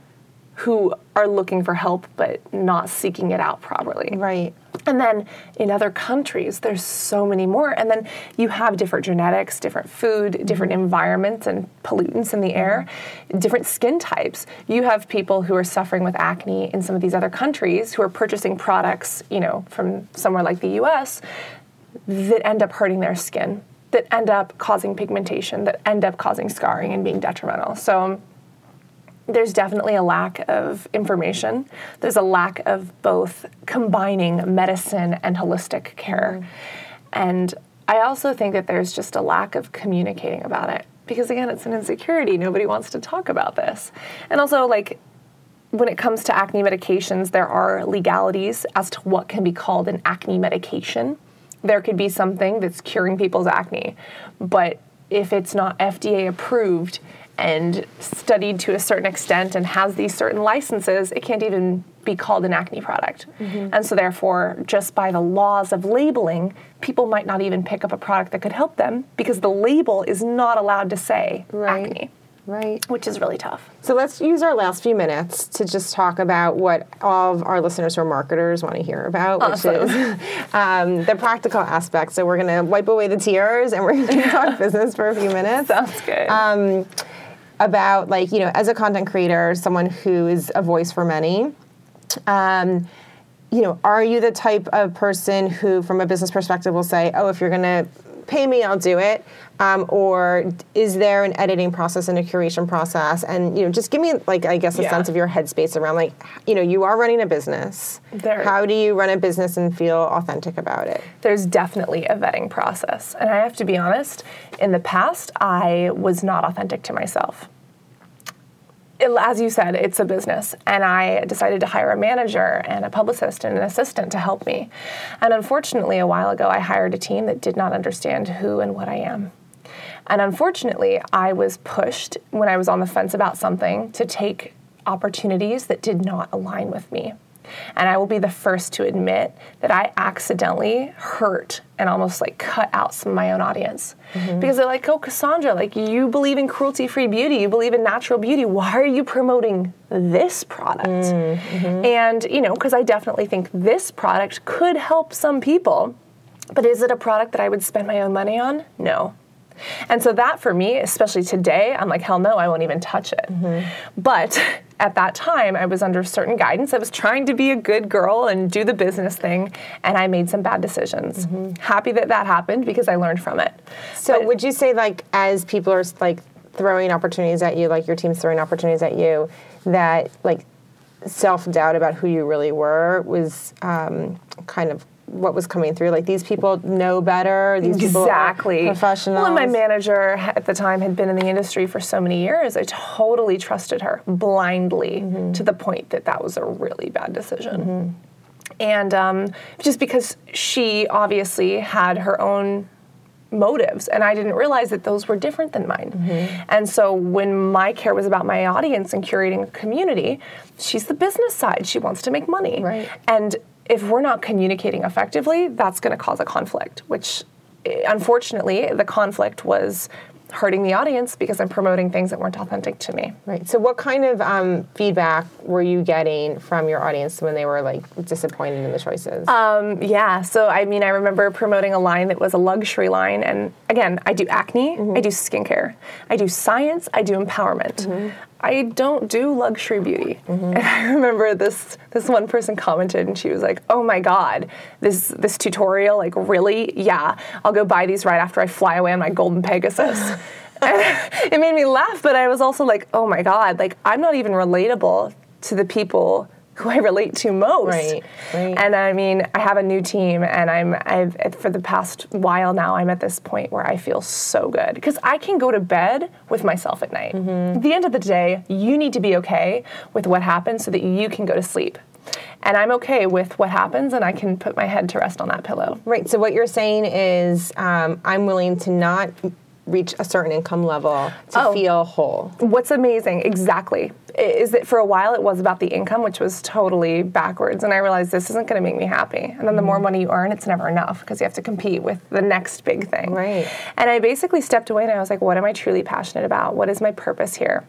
[SPEAKER 3] who are looking for help but not seeking it out properly.
[SPEAKER 2] Right.
[SPEAKER 3] And then in other countries, there's so many more. And then you have different genetics, different food, mm-hmm. different environments and pollutants in the air, mm-hmm. different skin types. You have people who are suffering with acne in some of these other countries who are purchasing products, you know, from somewhere like the US that end up hurting their skin, that end up causing pigmentation, that end up causing scarring and being detrimental. So um, there's definitely a lack of information. There's a lack of both combining medicine and holistic care. Mm-hmm. And I also think that there's just a lack of communicating about it because, again, it's an insecurity. Nobody wants to talk about this. And also, like, when it comes to acne medications, there are legalities as to what can be called an acne medication. There could be something that's curing people's acne, but if it's not FDA approved and studied to a certain extent and has these certain licenses, it can't even be called an acne product. And so, therefore, just by the laws of labeling, people might not even pick up a product that could help them because the label is not allowed to say
[SPEAKER 2] Right.
[SPEAKER 3] acne,
[SPEAKER 2] Right.
[SPEAKER 3] which is really tough.
[SPEAKER 2] So let's use our last few minutes to just talk about what all of our listeners who are marketers want to hear about, which is um, the practical aspect. So we're going to wipe away the tears and we're going to talk business for a few minutes.
[SPEAKER 3] Sounds good.
[SPEAKER 2] Um, about like you know as a content creator someone who is a voice for many um, you know are you the type of person who from a business perspective will say oh if you're going to pay me i'll do it um, or is there an editing process and a curation process and you know just give me like i guess a
[SPEAKER 3] Yeah.
[SPEAKER 2] sense of your headspace around like you know you are running a business
[SPEAKER 3] There-
[SPEAKER 2] how do you run a business and feel authentic about it
[SPEAKER 3] there's definitely a vetting process. And I have to be honest, in the past, I was not authentic to myself. As you said, it's a business, and I decided to hire a manager and a publicist and an assistant to help me. And unfortunately, a while ago, I hired a team that did not understand who and what I am. And unfortunately, I was pushed when I was on the fence about something to take opportunities that did not align with me. And I will be the first to admit that I accidentally hurt and almost like cut out some of my own audience. Mm-hmm. Because they're like, oh, Cassandra, like you believe in cruelty free beauty, you believe in natural beauty. Why are you promoting this product? Mm-hmm. And, you know, because I definitely think this product could help some people. But is it a product that I would spend my own money on? No. And so that for me, especially today, I'm like, hell no, I won't even touch it. Mm-hmm. But at that time, I was under certain guidance. I was trying to be a good girl and do the business thing, and I made some bad decisions. Mm-hmm. Happy that that happened because I learned from it.
[SPEAKER 2] So, but, would you say, like, as people are like throwing opportunities at you, like your team's throwing opportunities at you, that like self doubt about who you really were was um, kind of what was coming through. Like these people know better. These
[SPEAKER 3] exactly.
[SPEAKER 2] people professionals.
[SPEAKER 3] Well, my manager at the time had been in the industry for so many years. I totally trusted her blindly mm-hmm. to the point that that was a really bad decision. Mm-hmm. And um, just because she obviously had her own motives and i didn't realize that those were different than mine mm-hmm. and so when my care was about my audience and curating a community she's the business side she wants to make money
[SPEAKER 2] right.
[SPEAKER 3] and if we're not communicating effectively, that's going to cause a conflict, which eh, unfortunately, the conflict was hurting the audience because I'm promoting things that weren't authentic to me.
[SPEAKER 2] Right. So, what kind of um, feedback were you getting from your audience when they were like disappointed in the choices?
[SPEAKER 3] Um, yeah. So, I mean, I remember promoting a line that was a luxury line, and again, I do acne, mm-hmm. I do skincare, I do science, I do empowerment. Mm-hmm. I don't do luxury beauty. Mm-hmm. And I remember this this one person commented and she was like, "Oh my god, this this tutorial like really? Yeah, I'll go buy these right after I fly away on my golden Pegasus." it made me laugh, but I was also like, "Oh my god, like I'm not even relatable to the people who I relate to most.
[SPEAKER 2] Right, right.
[SPEAKER 3] And I mean, I have a new team, and I'm I've for the past while now. I'm at this point where I feel so good because I can go to bed with myself at night. Mm-hmm. At the end of the day, you need to be okay with what happens so that you can go to sleep. And I'm okay with what happens, and I can put my head to rest on that pillow.
[SPEAKER 2] Right. So what you're saying is, um, I'm willing to not reach a certain income level to oh. feel whole.
[SPEAKER 3] What's amazing, exactly, is that for a while it was about the income, which was totally backwards. And I realized this isn't going to make me happy. And then the more mm. money you earn, it's never enough because you have to compete with the next big thing.
[SPEAKER 2] Right.
[SPEAKER 3] And I basically stepped away and I was like, what am I truly passionate about? What is my purpose here?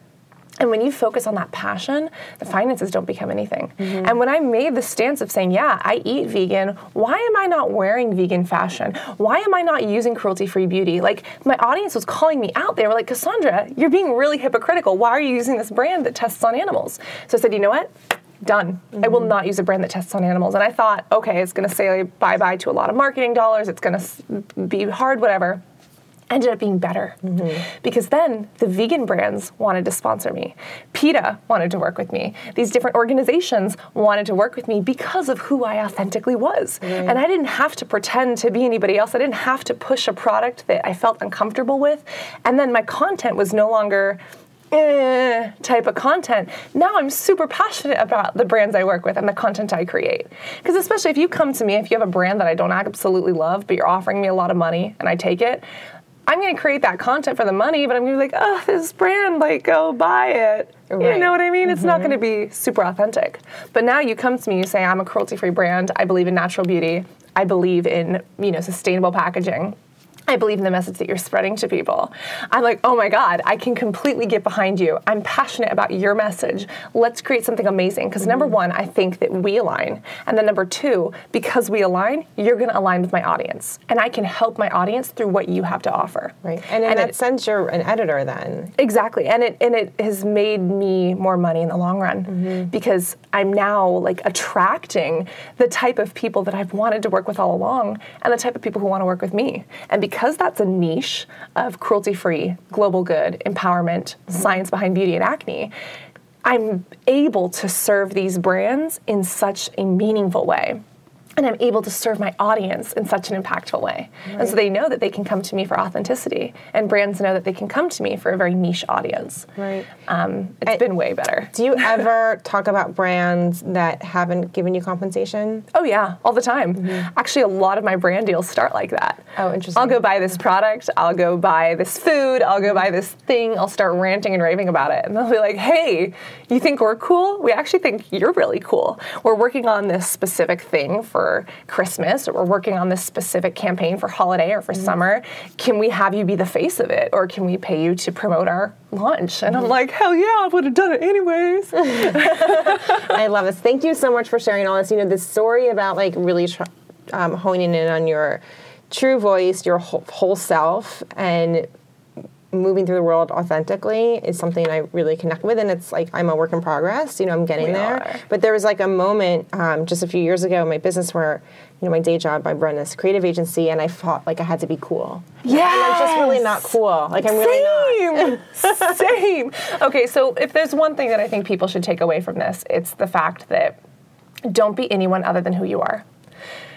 [SPEAKER 3] And when you focus on that passion, the finances don't become anything. Mm-hmm. And when I made the stance of saying, yeah, I eat vegan, why am I not wearing vegan fashion? Why am I not using cruelty free beauty? Like, my audience was calling me out. They were like, Cassandra, you're being really hypocritical. Why are you using this brand that tests on animals? So I said, you know what? Done. Mm-hmm. I will not use a brand that tests on animals. And I thought, okay, it's going to say bye bye to a lot of marketing dollars. It's going to be hard, whatever ended up being better mm-hmm. because then the vegan brands wanted to sponsor me PETA wanted to work with me these different organizations wanted to work with me because of who i authentically was right. and i didn't have to pretend to be anybody else i didn't have to push a product that i felt uncomfortable with and then my content was no longer eh, type of content. Now I'm super passionate about the brands I work with and the content I create. Because especially if you come to me, if you have a brand that I don't absolutely love, but you're offering me a lot of money and I take it, I'm going to create that content for the money, but I'm going to be like, oh, this brand, like, go buy it. Right. You know what I mean? Mm-hmm. It's not mm-hmm. going to be super authentic. But now you come to me, you say, I'm a cruelty-free brand. I believe in natural beauty. I believe in, you know, sustainable packaging. I believe in the message that you're spreading to people. I'm like, oh my God, I can completely get behind you. I'm passionate about your message. Let's create something amazing. Because mm-hmm. number one, I think that we align. And then number two, because we align, you're going to align with my audience. And I can help my audience through what you have to offer.
[SPEAKER 2] Right. And in and that it, sense, you're an editor then.
[SPEAKER 3] Exactly. And it, and it has made me more money in the long run mm-hmm. because I'm now like attracting the type of people that I've wanted to work with all along and the type of people who want to work with me. And because because that's a niche of cruelty free, global good, empowerment, mm-hmm. science behind beauty and acne, I'm able to serve these brands in such a meaningful way. And I'm able to serve my audience in such an impactful way. Right. And so they know that they can come to me for authenticity, and brands know that they can come to me for a very niche audience.
[SPEAKER 2] Right.
[SPEAKER 3] Um, it's and been way better.
[SPEAKER 2] Do you ever talk about brands that haven't given you compensation?
[SPEAKER 3] Oh yeah, all the time. Mm-hmm. Actually, a lot of my brand deals start like that.
[SPEAKER 2] Oh, interesting.
[SPEAKER 3] I'll go buy this product. I'll go buy this food. I'll go buy this thing. I'll start ranting and raving about it, and they'll be like, "Hey, you think we're cool? We actually think you're really cool. We're working on this specific thing for." For Christmas or we're working on this specific campaign for holiday or for mm-hmm. summer. Can we have you be the face of it or can we pay you to promote our launch? And mm-hmm. I'm like, hell yeah, I would have done it anyways.
[SPEAKER 2] I love this. Thank you so much for sharing all this. You know, this story about like really tr- um, honing in on your true voice, your whole, whole self, and moving through the world authentically is something I really connect with, and it's like I'm a work in progress. You know, I'm getting we there. Are. But there was like a moment um, just a few years ago in my business where, you know, my day job, I run this creative agency, and I felt like I had to be cool.
[SPEAKER 3] Yeah,
[SPEAKER 2] and I'm just really not cool. Like I'm really
[SPEAKER 3] not. Same. Okay, so if there's one thing that I think people should take away from this, it's the fact that don't be anyone other than who you are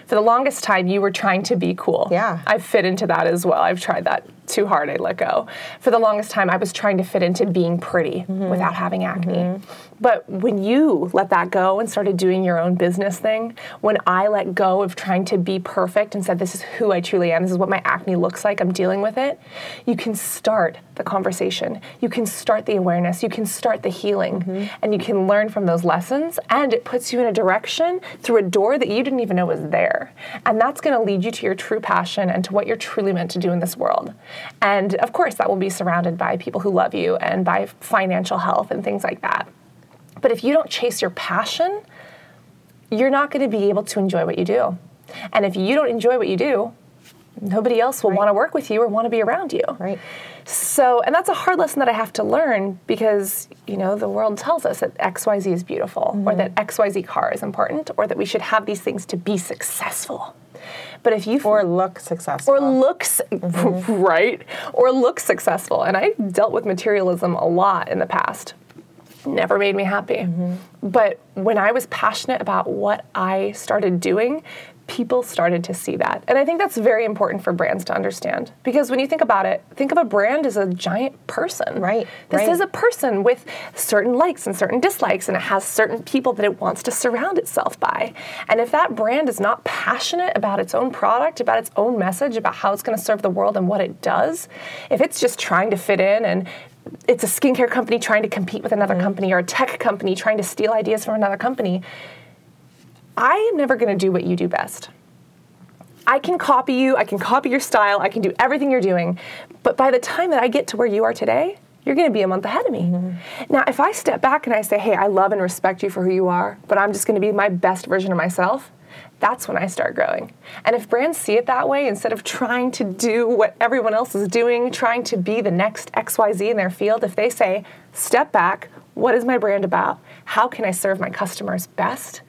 [SPEAKER 3] for the longest time you were trying to be cool.
[SPEAKER 2] Yeah.
[SPEAKER 3] I fit into that as well. I've tried that too hard, I let go. For the longest time I was trying to fit into being pretty mm-hmm. without having acne. Mm-hmm. But when you let that go and started doing your own business thing, when I let go of trying to be perfect and said, This is who I truly am, this is what my acne looks like, I'm dealing with it, you can start the conversation. You can start the awareness. You can start the healing. Mm-hmm. And you can learn from those lessons. And it puts you in a direction through a door that you didn't even know was there. And that's going to lead you to your true passion and to what you're truly meant to do in this world. And of course, that will be surrounded by people who love you and by financial health and things like that. But if you don't chase your passion, you're not going to be able to enjoy what you do. And if you don't enjoy what you do, nobody else will right. want to work with you or want to be around you.
[SPEAKER 2] Right.
[SPEAKER 3] So, and that's a hard lesson that I have to learn because, you know, the world tells us that XYZ is beautiful mm-hmm. or that XYZ car is important or that we should have these things to be successful. But if you
[SPEAKER 2] or look successful
[SPEAKER 3] or looks mm-hmm. right or look successful, and I've dealt with materialism a lot in the past never made me happy. Mm-hmm. But when I was passionate about what I started doing, people started to see that. And I think that's very important for brands to understand. Because when you think about it, think of a brand as a giant person.
[SPEAKER 2] Right.
[SPEAKER 3] This
[SPEAKER 2] right.
[SPEAKER 3] is a person with certain likes and certain dislikes, and it has certain people that it wants to surround itself by. And if that brand is not passionate about its own product, about its own message, about how it's going to serve the world and what it does, if it's just trying to fit in and it's a skincare company trying to compete with another mm-hmm. company or a tech company trying to steal ideas from another company. I am never going to do what you do best. I can copy you, I can copy your style, I can do everything you're doing, but by the time that I get to where you are today, you're going to be a month ahead of me. Mm-hmm. Now, if I step back and I say, hey, I love and respect you for who you are, but I'm just going to be my best version of myself, that's when I start growing. And if brands see it that way, instead of trying to do what everyone else is doing, trying to be the next XYZ in their field, if they say, step back, what is my brand about? How can I serve my customers best?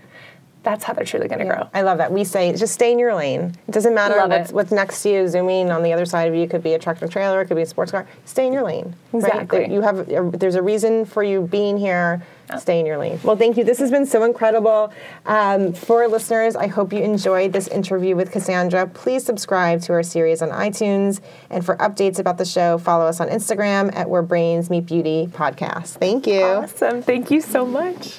[SPEAKER 3] That's how they're truly going to yeah. grow.
[SPEAKER 2] I love that. We say just stay in your lane. It doesn't matter what's, what's, next to you. Zooming on the other side of you could be a tractor trailer, it could be a sports car. Stay in your lane.
[SPEAKER 3] Exactly.
[SPEAKER 2] Right? You have there's a reason for you being here. Stay in your lane. Well, thank you. This has been so incredible. Um, for listeners, I hope you enjoyed this interview with Cassandra. Please subscribe to our series on iTunes. And for updates about the show, follow us on Instagram at Where Brains Meet Beauty Podcast. Thank you.
[SPEAKER 3] Awesome. Thank you so much.